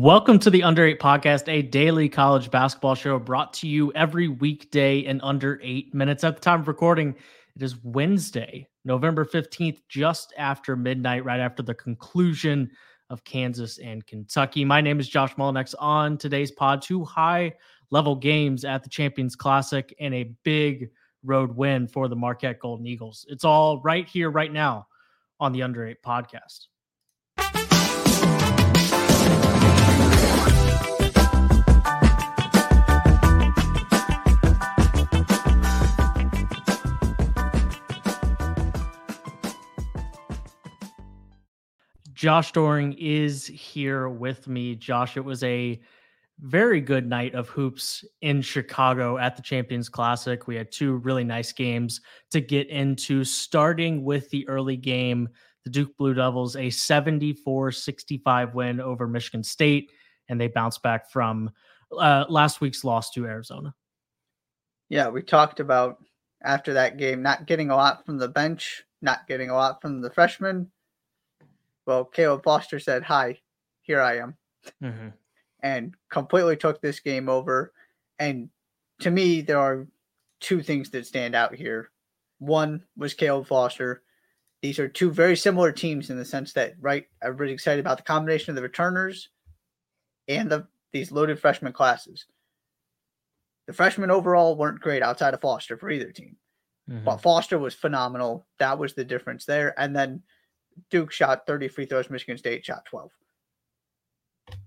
Welcome to the Under Eight Podcast, a daily college basketball show brought to you every weekday in under eight minutes. At the time of recording, it is Wednesday, November 15th, just after midnight, right after the conclusion of Kansas and Kentucky. My name is Josh Mullinax. On today's pod, two high level games at the Champions Classic and a big road win for the Marquette Golden Eagles. It's all right here, right now on the Under Eight Podcast. Josh Doring is here with me. Josh, it was a very good night of hoops in Chicago at the Champions Classic. We had two really nice games to get into, starting with the early game. The Duke Blue Devils, a 74 65 win over Michigan State, and they bounced back from uh, last week's loss to Arizona. Yeah, we talked about after that game not getting a lot from the bench, not getting a lot from the freshmen well, Caleb Foster said, Hi, here I am. Mm-hmm. And completely took this game over. And to me, there are two things that stand out here. One was Caleb Foster. These are two very similar teams in the sense that, right, everybody's excited about the combination of the returners and the these loaded freshman classes. The freshmen overall weren't great outside of Foster for either team. Mm-hmm. But Foster was phenomenal. That was the difference there. And then Duke shot 30 free throws, Michigan State shot 12.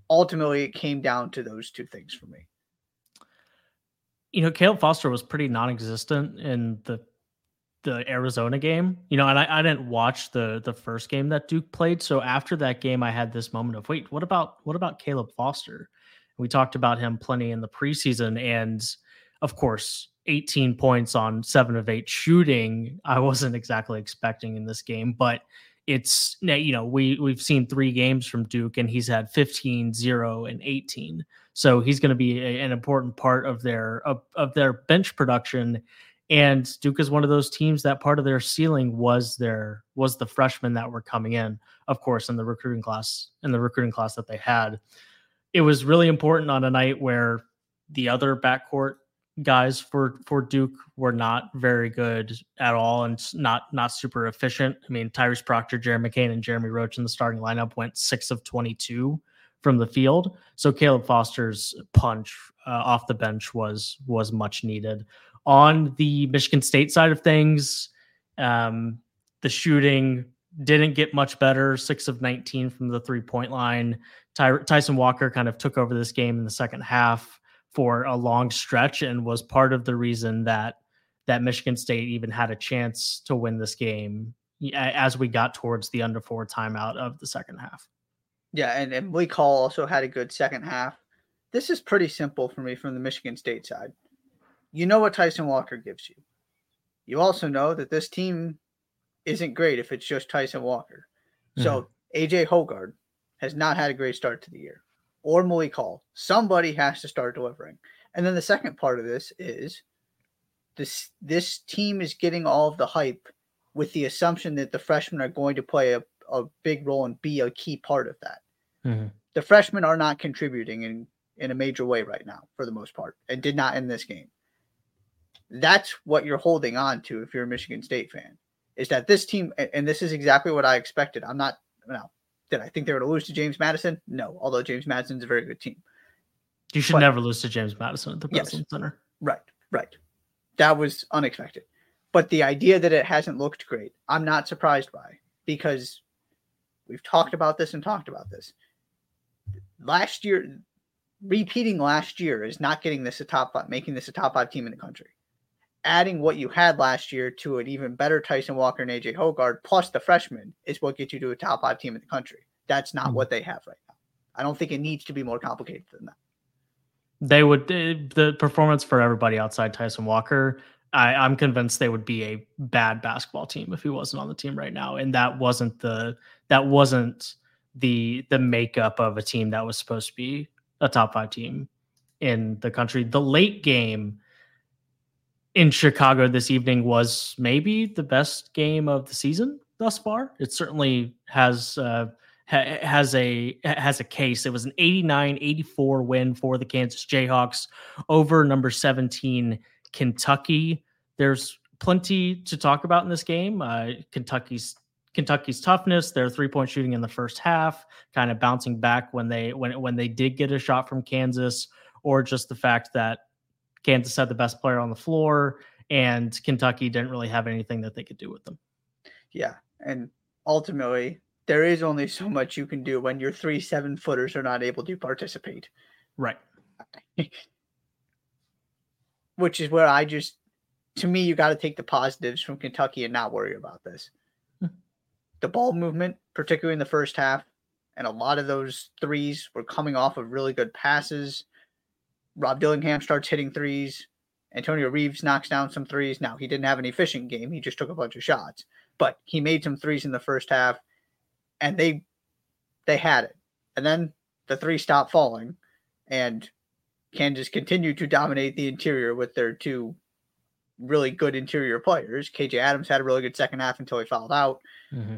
Ultimately, it came down to those two things for me. You know, Caleb Foster was pretty non-existent in the the Arizona game. You know, and I, I didn't watch the the first game that Duke played. So after that game, I had this moment of wait, what about what about Caleb Foster? We talked about him plenty in the preseason, and of course, 18 points on seven of eight shooting. I wasn't exactly expecting in this game, but it's you know we we've seen three games from Duke and he's had 15 0 and 18 so he's going to be a, an important part of their of, of their bench production. And Duke is one of those teams that part of their ceiling was their was the freshmen that were coming in of course in the recruiting class in the recruiting class that they had. It was really important on a night where the other backcourt guys for for Duke were not very good at all and not not super efficient. I mean, Tyrese Proctor, Jared McCain, and Jeremy Roach in the starting lineup went six of twenty two from the field. So Caleb Foster's punch uh, off the bench was was much needed. On the Michigan State side of things, um, the shooting didn't get much better. Six of nineteen from the three point line. Ty- Tyson Walker kind of took over this game in the second half for a long stretch and was part of the reason that that Michigan State even had a chance to win this game as we got towards the under four timeout of the second half. Yeah, and, and Malik Hall also had a good second half. This is pretty simple for me from the Michigan State side. You know what Tyson Walker gives you. You also know that this team isn't great if it's just Tyson Walker. So mm-hmm. AJ Hoggard has not had a great start to the year or Malik Hall. Somebody has to start delivering. And then the second part of this is this this team is getting all of the hype with the assumption that the freshmen are going to play a, a big role and be a key part of that. Mm-hmm. The freshmen are not contributing in, in a major way right now, for the most part, and did not in this game. That's what you're holding on to if you're a Michigan State fan, is that this team, and this is exactly what I expected. I'm not, no, did I think they were to lose to James Madison? No, although James Madison's a very good team. You should but, never lose to James Madison at the Breslin Center. Right, right. That was unexpected. But the idea that it hasn't looked great, I'm not surprised by because we've talked about this and talked about this. Last year, repeating last year is not getting this a top five, making this a top five team in the country adding what you had last year to an even better Tyson Walker and AJ Hoggard, plus the freshman is what gets you to a top five team in the country. That's not mm-hmm. what they have right now. I don't think it needs to be more complicated than that. They would the performance for everybody outside Tyson Walker. I, I'm convinced they would be a bad basketball team if he wasn't on the team right now, and that wasn't the that wasn't the the makeup of a team that was supposed to be a top five team in the country. The late game in Chicago this evening was maybe the best game of the season thus far. It certainly has uh, ha- has a has a case. It was an 89-84 win for the Kansas Jayhawks over number 17 Kentucky. There's plenty to talk about in this game. Uh, Kentucky's Kentucky's toughness, their three point shooting in the first half, kind of bouncing back when they when when they did get a shot from Kansas, or just the fact that Kansas had the best player on the floor and Kentucky didn't really have anything that they could do with them. Yeah, and ultimately, there is only so much you can do when your three seven footers are not able to participate. Right. Which is where I just, to me, you got to take the positives from Kentucky and not worry about this. Hmm. the ball movement, particularly in the first half, and a lot of those threes were coming off of really good passes. Rob Dillingham starts hitting threes. Antonio Reeves knocks down some threes. Now, he didn't have an efficient game. He just took a bunch of shots, but he made some threes in the first half and they they had it. And then the three stopped falling and Kansas continued to dominate the interior with their two really good interior players. KJ Adams had a really good second half until he fouled out. Mm-hmm.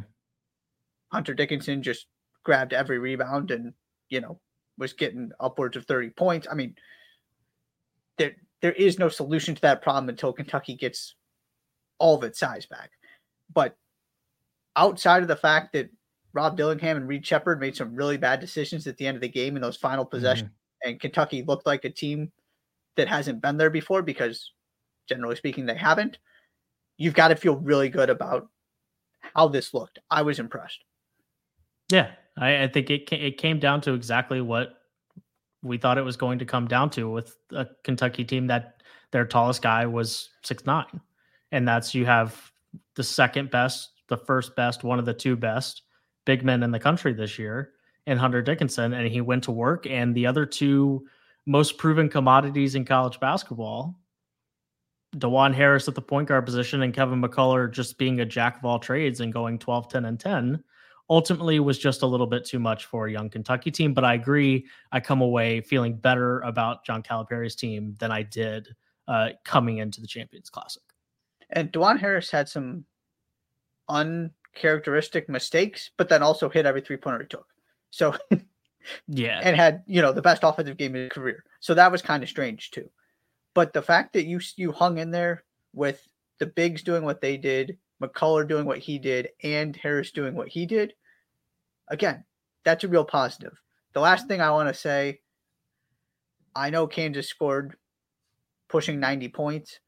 Hunter Dickinson just grabbed every rebound and, you know, was getting upwards of 30 points. I mean, there is no solution to that problem until Kentucky gets all of its size back. But outside of the fact that Rob Dillingham and Reed Sheppard made some really bad decisions at the end of the game in those final possessions, mm-hmm. and Kentucky looked like a team that hasn't been there before because, generally speaking, they haven't. You've got to feel really good about how this looked. I was impressed. Yeah, I, I think it it came down to exactly what we thought it was going to come down to with a Kentucky team that their tallest guy was six nine, and that's you have the second best, the first best, one of the two best big men in the country this year in Hunter Dickinson, and he went to work. And the other two most proven commodities in college basketball, Dajuan Harris at the point guard position and Kevin McCullar just being a jack of all trades and going 12, 10, and 10, ultimately was just a little bit too much for a young Kentucky team. But I agree, I come away feeling better about John Calipari's team than I did uh, coming into the Champions Classic. And Dajuan Harris had some uncharacteristic mistakes, but then also hit every three pointer he took. So, yeah, and had you know the best offensive game in his career. So that was kind of strange too. But the fact that you you hung in there with the bigs doing what they did, McCullar doing what he did, and Harris doing what he did, again, that's a real positive. The last thing I want to say, I know Kansas scored pushing 90 points.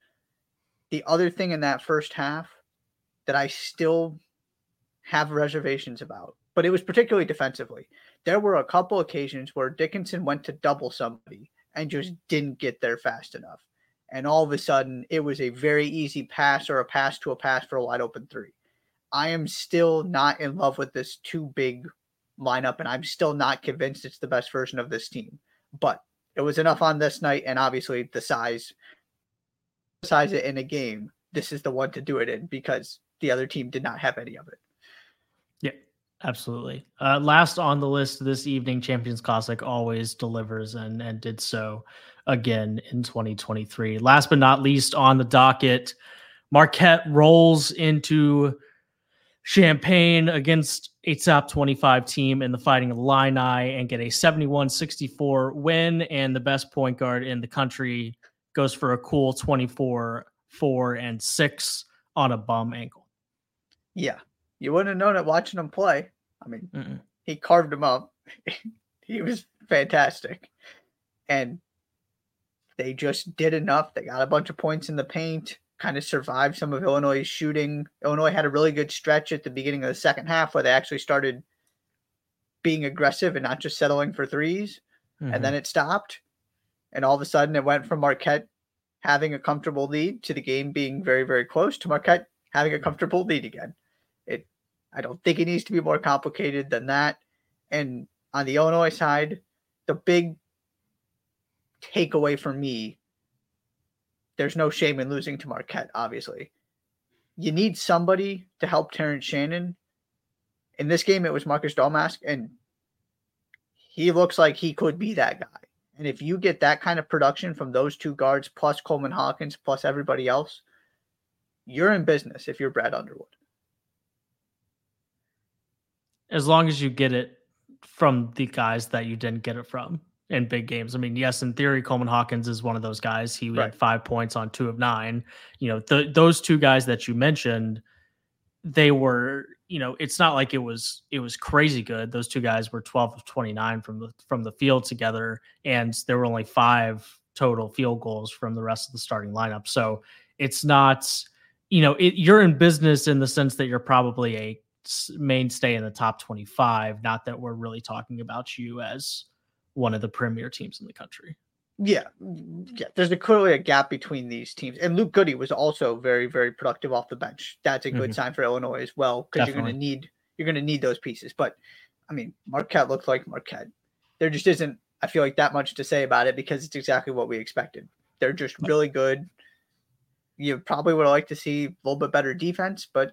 The other thing in that first half that I still have reservations about, but it was particularly defensively. There were a couple occasions where Dickinson went to double somebody and just didn't get there fast enough. And all of a sudden, it was a very easy pass or a pass to a pass for a wide open three. I am still not in love with this too big lineup, and I'm still not convinced it's the best version of this team. But it was enough on this night, and obviously the size, size it in a game. This is the one to do it in because the other team did not have any of it. Yeah, absolutely. Uh, last on the list this evening, Champions Classic always delivers and and did so again in 2023. Last but not least on the docket, Marquette rolls into Champaign against a top 25 team in the Fighting Illini and get a 71 64 win. And the best point guard in the country goes for a cool 24 4 and 6 on a bum ankle. Yeah, you wouldn't have known it watching him play. I mean, Mm-mm. he carved him up. he was fantastic. And they just did enough. They got a bunch of points in the paint, kind of survived some of Illinois' shooting. Illinois had a really good stretch at the beginning of the second half where they actually started being aggressive and not just settling for 3s mm-hmm. And then it stopped. And all of a sudden it went from Marquette having a comfortable lead to the game being very, very close to Marquette having a comfortable lead again. It, I don't think it needs to be more complicated than that. And on the Illinois side, the big takeaway for me there's no shame in losing to Marquette, obviously. You need somebody to help Terrence Shannon. In this game, it was Marcus Domask, and he looks like he could be that guy. And if you get that kind of production from those two guards, plus Coleman Hawkins, plus everybody else, you're in business if you're Brad Underwood. as long as you get it from the guys that you didn't get it from in big games. I mean, yes, in theory, Coleman Hawkins is one of those guys. He right. had five points on two of nine. You know, the, those two guys that you mentioned, they were, you know, it's not like it was it was crazy good. Those two guys were 12 of 29 from the from the field together, and there were only five total field goals from the rest of the starting lineup. So it's not, you know, it, you're in business in the sense that you're probably a mainstay in the top 25. Not that we're really talking about you as one of the premier teams in the country. Yeah, yeah. There's a, clearly a gap between these teams, and Luke Goode was also very, very productive off the bench. That's a good mm-hmm. sign for Illinois as well because you're going to need you're going to need those pieces. But I mean, Marquette looked like Marquette. There just isn't. I feel like that much to say about it because it's exactly what we expected. They're just really good. You probably would have liked to see a little bit better defense, but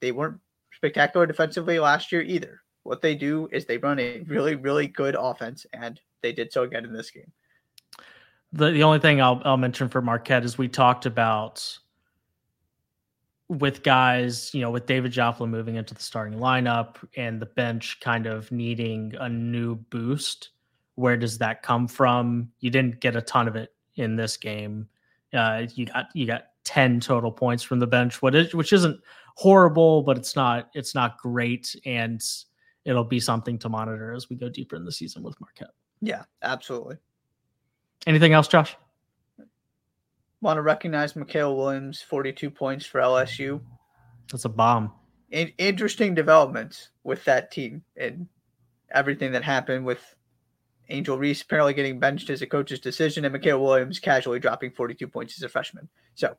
they weren't spectacular defensively last year either. What they do is they run a really, really good offense, and they did so again in this game. The the only thing I'll I'll mention for Marquette is we talked about with guys, you know, with David Joplin moving into the starting lineup and the bench kind of needing a new boost. Where does that come from? You didn't get a ton of it in this game. Uh, you got you got ten total points from the bench, what is which isn't horrible, but it's not it's not great. And it'll be something to monitor as we go deeper in the season with Marquette. Yeah, absolutely. Anything else, Josh? Want to recognize Mikaylah Williams, 42 points for LSU. That's a bomb. In- interesting developments with that team and everything that happened with Angel Reese apparently getting benched as a coach's decision and Mikaylah Williams casually dropping 42 points as a freshman. So,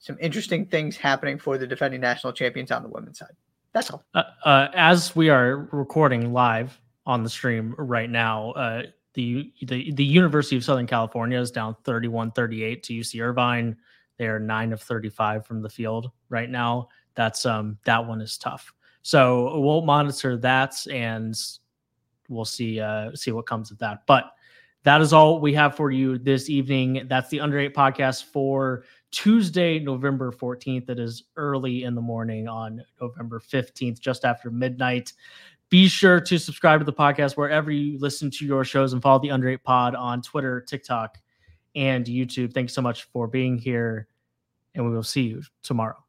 some interesting things happening for the defending national champions on the women's side. That's all. Uh, uh, as we are recording live on the stream right now, uh, the, the the University of Southern California is down 31-38 to UC Irvine. They are nine of 35 from the field right now. That's um that one is tough. So we'll monitor that and we'll see uh see what comes of that. But that is all we have for you this evening. That's the Under Eight podcast for Tuesday, November 14th. It is early in the morning on November 15th, just after midnight. Be sure to subscribe to the podcast wherever you listen to your shows and follow the Under Eight Pod on Twitter, TikTok, and YouTube. Thanks so much for being here, and we will see you tomorrow.